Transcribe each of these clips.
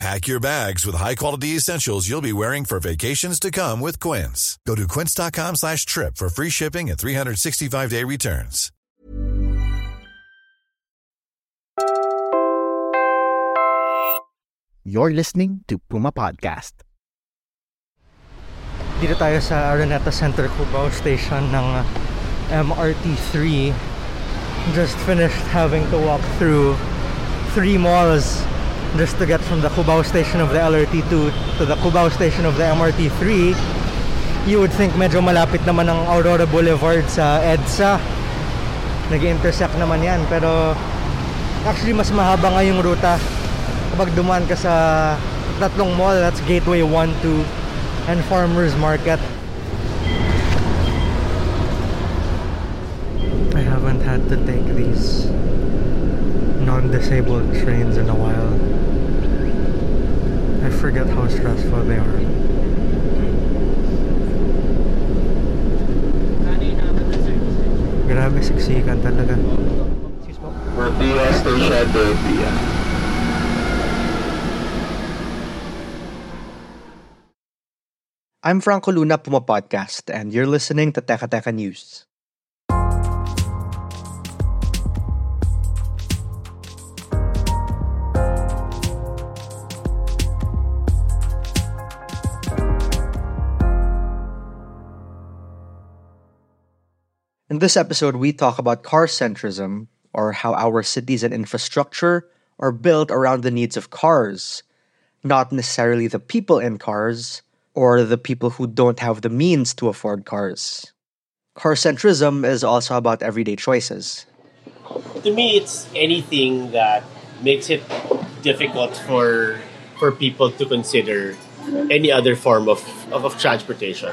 Pack your bags with high-quality essentials you'll be wearing for vacations to come with Quince. Go to quince.com slash trip for free shipping and 365-day returns. You're listening to Puma Podcast. Dito tayo sa Araneta Center Cubao Station ng uh, MRT3. Just finished having to walk through three malls just to get from the Cubao station of the LRT2 to the Cubao station of the MRT3. You would think medyo malapit naman ang Aurora Boulevard sa EDSA. Nag-intersect naman yan pero actually mas mahaba nga yung ruta kapag dumaan ka sa tatlong mall that's Gateway 1, 2 and Farmers Market I haven't had to take these non-disabled trains in a while forget how stressful they are grabe siksikan talaga Excuse. Martia Station, Martia. I'm Franco Luna Puma Podcast, and you're listening to Teka Teka News. In this episode, we talk about car centrism, or how our cities and infrastructure are built around the needs of cars, not necessarily the people in cars or the people who don't have the means to afford cars. Car centrism is also about everyday choices. to me it's anything that makes it difficult for for people to consider any other form of, of, of transportation.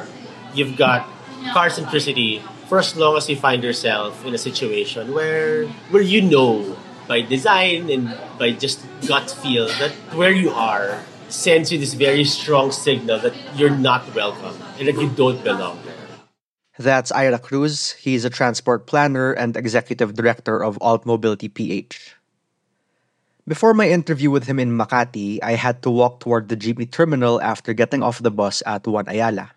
You've got car centricity for as long as you find yourself in a situation where where you know by design and by just gut feel that where you are sends you this very strong signal that you're not welcome and that you don't belong there. That's Ira Cruz. He's a transport planner and executive director of Alt Mobility PH. Before my interview with him in Makati, I had to walk toward the jeepney terminal after getting off the bus at One Ayala.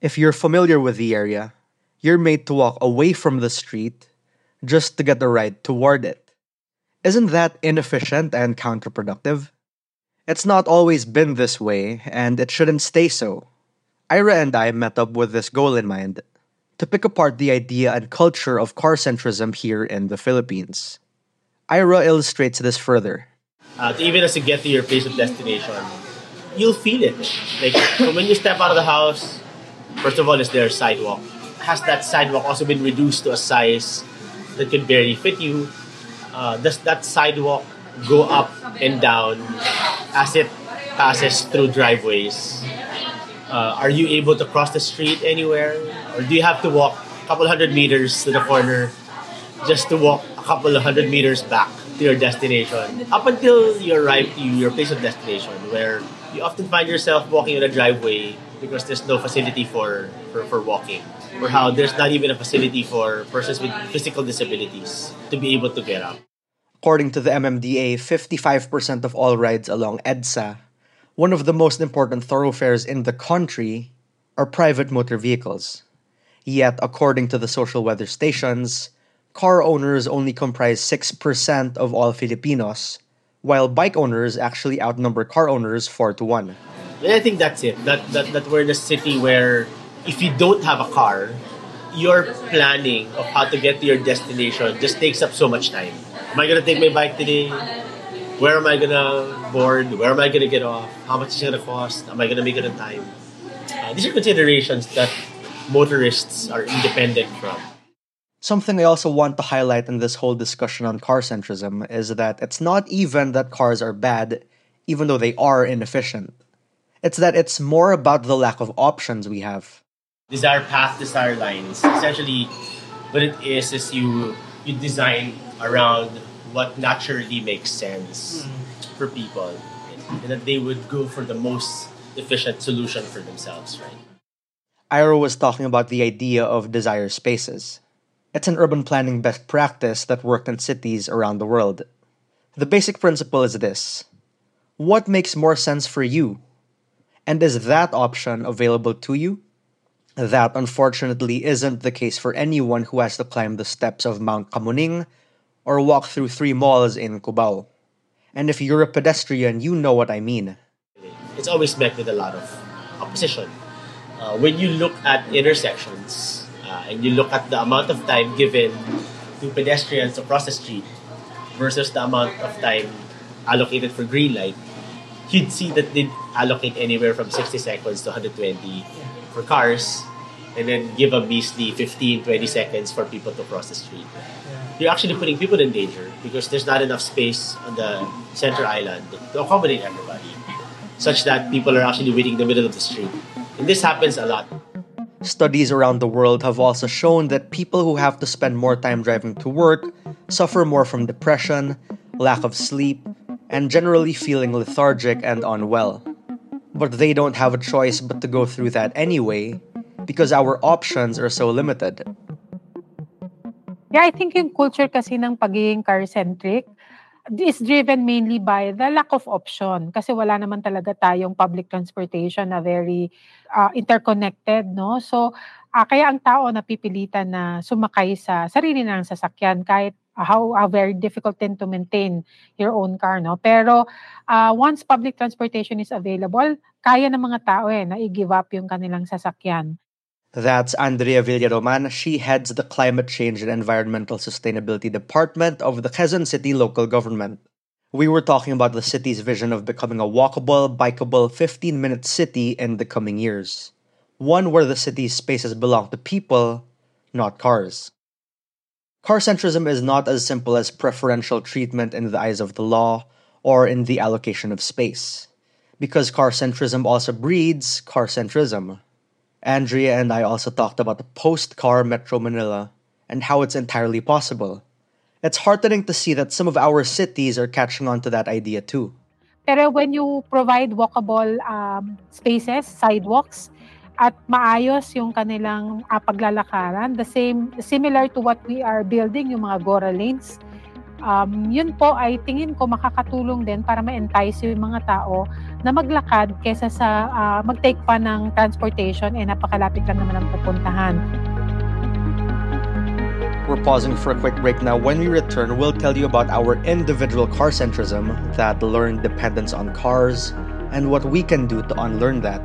If you're familiar with the area, you're made to walk away from the street just to get a ride toward it. Isn't that inefficient and counterproductive? It's not always been this way, and it shouldn't stay so. Ira and I met up with this goal in mind to pick apart the idea and culture of car centrism here in the Philippines. Ira illustrates this further. uh, even as you get to your place of destination, you'll feel it. Like when you step out of the house, first of all, is there a sidewalk? Has that sidewalk also been reduced to a size that could barely fit you? Uh, does that sidewalk go up and down as it passes through driveways? Uh, are you able to cross the street anywhere, or do you have to walk a couple hundred meters to the corner just to walk a couple of hundred meters back to your destination up until you arrive to your place of destination where you often find yourself walking in a driveway because there's no facility for, for, for walking or how there's not even a facility for persons with physical disabilities to be able to get up According to the MMDA, 55% of all rides along EDSA, one of the most important thoroughfares in the country, are private motor vehicles. Yet, according to the social weather stations, car owners only comprise 6% of all Filipinos, while bike owners actually outnumber car owners 4 to 1. I think that's it. That, that that we're in a city where if you don't have a car, your planning of how to get to your destination just takes up so much time. Am I gonna take my bike today? Where am I gonna board? Where am I gonna get off? How much is it gonna cost? Am I gonna make it on time? Uh, these are considerations that motorists are independent from. Something I also want to highlight in this whole discussion on car centrism is that it's not even that cars are bad, even though they are inefficient. It's that it's more about the lack of options we have. Desire path, desire lines. Essentially, What it is is you you design around what naturally makes sense for people, and that they would go for the most efficient solution for themselves, right? Ira was talking about the idea of desire spaces. It's an urban planning best practice that worked in cities around the world. The basic principle is this What makes more sense for you? And is that option available to you? That, unfortunately, isn't the case for anyone who has to climb the steps of Mount Kamuning or walk through three malls in Cubao. And if you're a pedestrian, you know what I mean. It's always met with a lot of opposition. Uh, when you look at intersections uh, and you look at the amount of time given to pedestrians across the street versus the amount of time allocated for green light, you'd see that they'd allocate anywhere from 60 seconds to 120 for cars and then give a measly 15, 20 seconds for people to cross the street. You're actually putting people in danger because there's not enough space on the center island to accommodate everybody, such that people are actually waiting in the middle of the street. And this happens a lot. Studies around the world have also shown that people who have to spend more time driving to work suffer more from depression, lack of sleep, and generally feeling lethargic and unwell. But they don't have a choice but to go through that anyway because our options are so limited. Yeah, I think yung culture kasi ng pagiging car-centric is driven mainly by the lack of option kasi wala naman talaga tayong public transportation na very uh, interconnected, no? So, uh, kaya ang tao napipilitan na sumakay sa sarili ng sasakyan kahit how uh, very difficult then to maintain your own car, no? Pero uh, once public transportation is available, kaya ng mga tao eh na i-give up yung kanilang sasakyan. That's Andrea Villaroman. She heads the Climate Change and Environmental Sustainability Department of the Quezon City local government. We were talking about the city's vision of becoming a walkable, bikeable, 15 minute city in the coming years. One where the city's spaces belong to people, not cars. Car centrism is not as simple as preferential treatment in the eyes of the law or in the allocation of space, because car centrism also breeds car centrism. Andrea and I also talked about the post car Metro Manila and how it's entirely possible. It's heartening to see that some of our cities are catching on to that idea too. Pero when you provide walkable um, spaces, sidewalks, at maayos yung kanilang uh, paglalakaran, the same, similar to what we are building, yung mga Gora lanes, um, yun po ay tingin ko makakatulong din para ma-entice yung mga tao na maglakad kesa sa uh, mag-take pa ng transportation eh napakalapit lang naman ang pupuntahan. We're pausing for a quick break now. When we return, we'll tell you about our individual car centrism, that learned dependence on cars, and what we can do to unlearn that.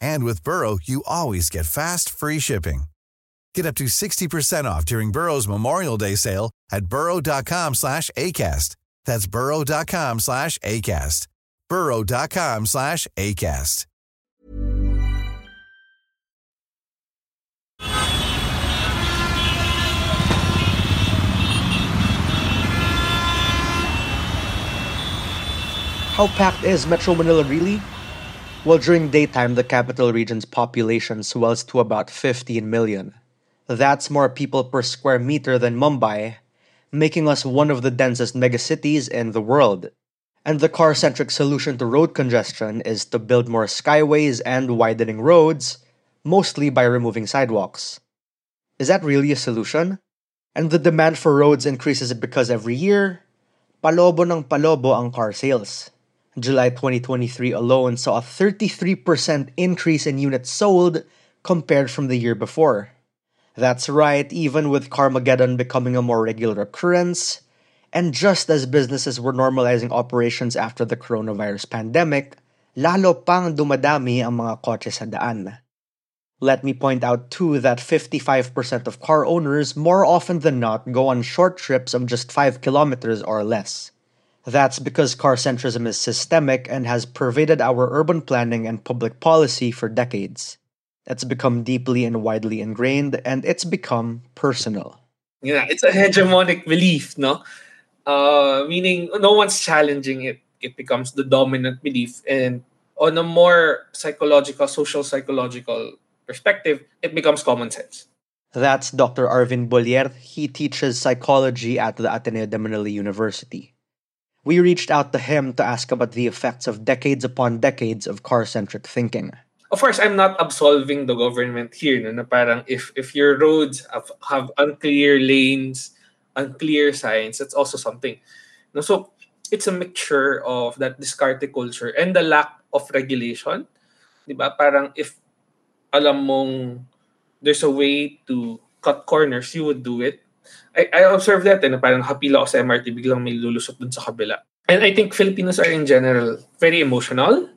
And with Burrow, you always get fast, free shipping. Get up to 60% off during Burrow's Memorial Day sale at burrow.com slash ACAST. That's burrow.com slash ACAST. burrow.com slash ACAST. How packed is Metro Manila really? Well, during daytime, the capital region's population swells to about 15 million. That's more people per square meter than Mumbai, making us one of the densest megacities in the world. And the car centric solution to road congestion is to build more skyways and widening roads, mostly by removing sidewalks. Is that really a solution? And the demand for roads increases because every year, palobo ng palobo ang car sales. July 2023 alone saw a 33% increase in units sold compared from the year before. That's right, even with Carmageddon becoming a more regular occurrence, and just as businesses were normalizing operations after the coronavirus pandemic, lalo pang dumadami ang mga kotse sa daan. Let me point out too that 55% of car owners more often than not go on short trips of just 5 kilometers or less. That's because carcentrism is systemic and has pervaded our urban planning and public policy for decades. It's become deeply and widely ingrained, and it's become personal. Yeah, it's a hegemonic belief, no? Uh, meaning no one's challenging it. It becomes the dominant belief. And on a more psychological, social psychological perspective, it becomes common sense. That's Dr. Arvin Boller. He teaches psychology at the Ateneo de Manila University. We reached out to him to ask about the effects of decades upon decades of car-centric thinking. Of course, I'm not absolving the government here. No, na parang if if your roads have, have unclear lanes, unclear signs, that's also something. No, so it's a mixture of that discarded culture and the lack of regulation. Diba? Parang if alam mong there's a way to cut corners, you would do it. I, I observed that, eh, na parang hapila ako sa MRT, biglang may lulusot dun sa kabila. And I think Filipinos are in general very emotional.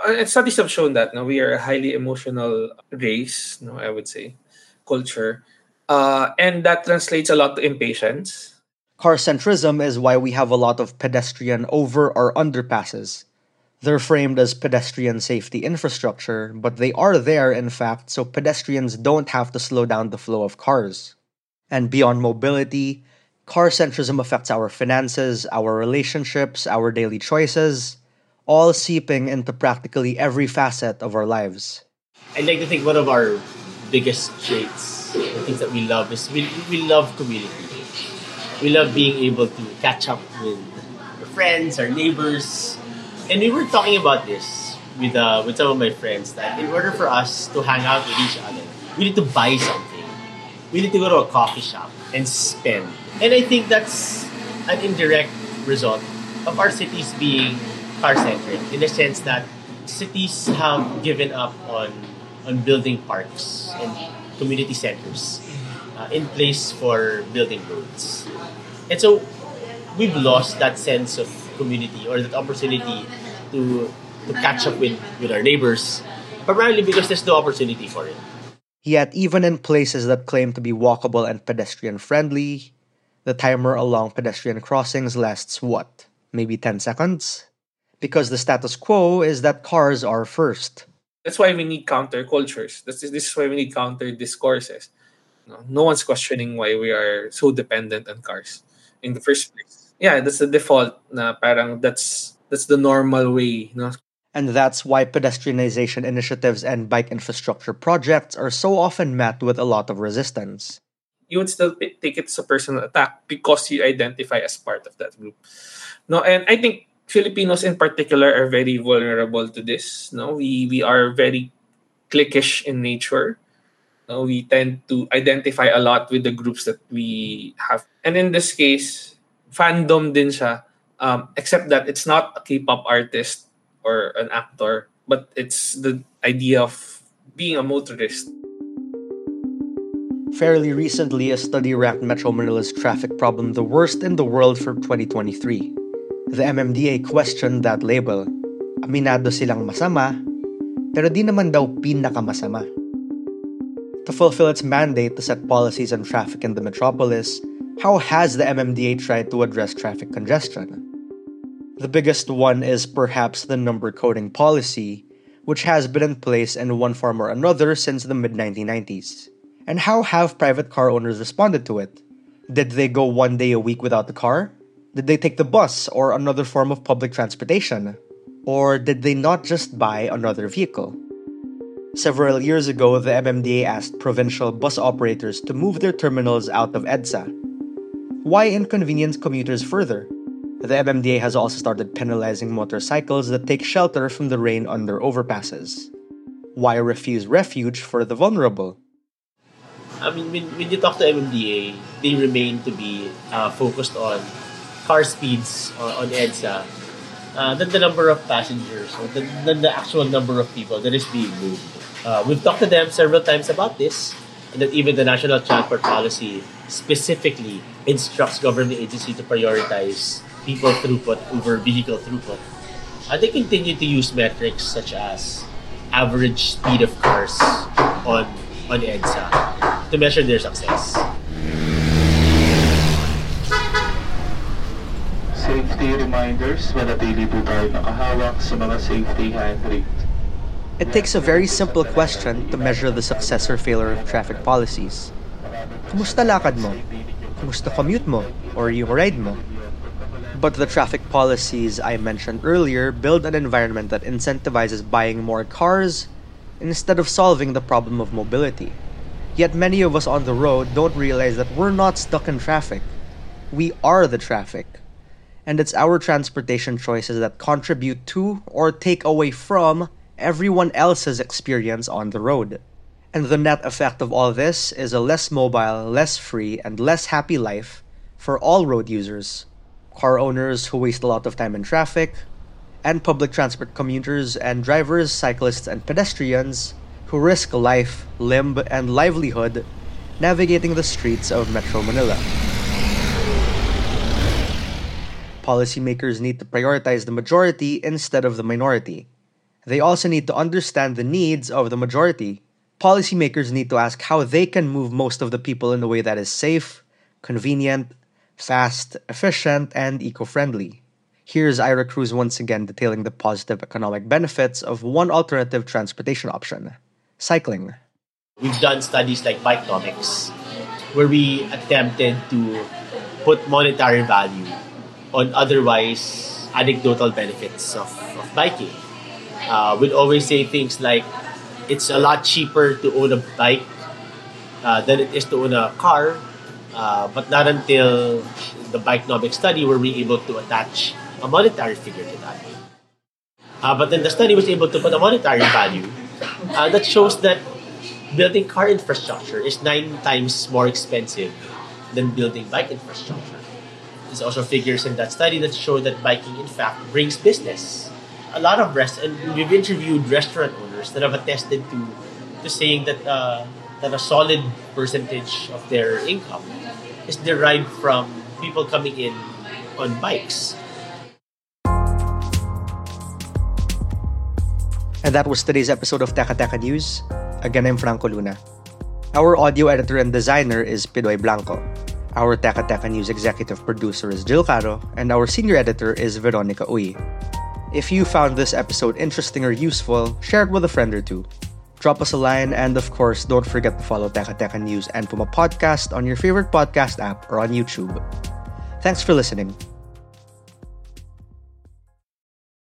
And studies have shown that no, we are a highly emotional race, no, I would say, culture. Uh, and that translates a lot to impatience. Carcentrism is why we have a lot of pedestrian over or underpasses. They're framed as pedestrian safety infrastructure, but they are there, in fact, so pedestrians don't have to slow down the flow of cars. And beyond mobility, carcentrism affects our finances, our relationships, our daily choices, all seeping into practically every facet of our lives. I'd like to think one of our biggest traits, the things that we love, is we, we love community. We love being able to catch up with our friends, our neighbors, and we were talking about this with uh, with some of my friends that in order for us to hang out with each other, we need to buy something. We need to go to a coffee shop and spend. And I think that's an indirect result of our cities being car centric in the sense that cities have given up on on building parks and community centers uh, in place for building roads. And so we've lost that sense of community or that opportunity to to catch up with, with our neighbors, primarily because there's no opportunity for it. Yet, even in places that claim to be walkable and pedestrian friendly, the timer along pedestrian crossings lasts what? Maybe 10 seconds? Because the status quo is that cars are first. That's why we need countercultures. This is, this is why we need counter discourses. No, no one's questioning why we are so dependent on cars in the first place. Yeah, that's the default na parang that's that's the normal way. No? And that's why pedestrianization initiatives and bike infrastructure projects are so often met with a lot of resistance. You would still take it as a personal attack because you identify as part of that group. No, and I think Filipinos in particular are very vulnerable to this. No, we we are very cliquish in nature. No, we tend to identify a lot with the groups that we have. And in this case, fandom din siya um, except that it's not a K-pop artist or an actor, but it's the idea of being a motorist. Fairly recently, a study ranked Metro Manila's traffic problem the worst in the world for 2023. The MMDA questioned that label. Aminado silang masama, pero di naman daw pinakamasama. To fulfill its mandate to set policies on traffic in the metropolis, how has the MMDA tried to address traffic congestion? The biggest one is perhaps the number coding policy, which has been in place in one form or another since the mid 1990s. And how have private car owners responded to it? Did they go one day a week without the car? Did they take the bus or another form of public transportation? Or did they not just buy another vehicle? Several years ago, the MMDA asked provincial bus operators to move their terminals out of EDSA. Why inconvenience commuters further? The MMDA has also started penalizing motorcycles that take shelter from the rain under overpasses. Why refuse refuge for the vulnerable? I mean, when, when you talk to MMDA, they remain to be uh, focused on car speeds on, on EDSA uh, than the number of passengers or than, than the actual number of people that is being moved. Uh, we've talked to them several times about this, and that even the National Transport Policy specifically instructs government agency to prioritize people throughput over vehicle throughput. Uh, they continue to use metrics such as average speed of cars on on EDSA to measure their success. Safety reminders, manatili po tayo nakahawak sa mga safety handrails. It takes a very simple question to measure the success or failure of traffic policies. Kumusta lakad mo? Kumusta commute mo? Or yung ride mo? But the traffic policies I mentioned earlier build an environment that incentivizes buying more cars instead of solving the problem of mobility. Yet many of us on the road don't realize that we're not stuck in traffic. We are the traffic. And it's our transportation choices that contribute to or take away from everyone else's experience on the road. And the net effect of all this is a less mobile, less free, and less happy life for all road users car owners who waste a lot of time in traffic, and public transport commuters and drivers, cyclists, and pedestrians who risk life, limb, and livelihood navigating the streets of Metro Manila. Policymakers need to prioritize the majority instead of the minority. They also need to understand the needs of the majority. Policymakers need to ask how they can move most of the people in a way that is safe, convenient, fast, efficient, and eco friendly. Here's Ira Cruz once again detailing the positive economic benefits of one alternative transportation option cycling. We've done studies like Bikenomics, where we attempted to put monetary value on otherwise anecdotal benefits of, of biking. Uh, we'd always say things like it's a lot cheaper to own a bike uh, than it is to own a car, uh, but not until the Bikenomics study were we able to attach a monetary figure to that. Uh, but then the study was able to put a monetary value uh, that shows that building car infrastructure is nine times more expensive than building bike infrastructure. There's also figures in that study that show that biking, in fact, brings business. A lot of rest, and we've interviewed restaurant owners that have attested to, to saying that uh, that a solid percentage of their income is derived from people coming in on bikes. And that was today's episode of Teka Teka News. Again, I'm Franco Luna. Our audio editor and designer is Pidoy Blanco. Our Teka Teka News executive producer is Jill Caro, and our senior editor is Veronica Uy. If you found this episode interesting or useful, share it with a friend or two. Drop us a line, and of course, don't forget to follow Teka Teka News and Puma Podcast on your favorite podcast app or on YouTube. Thanks for listening.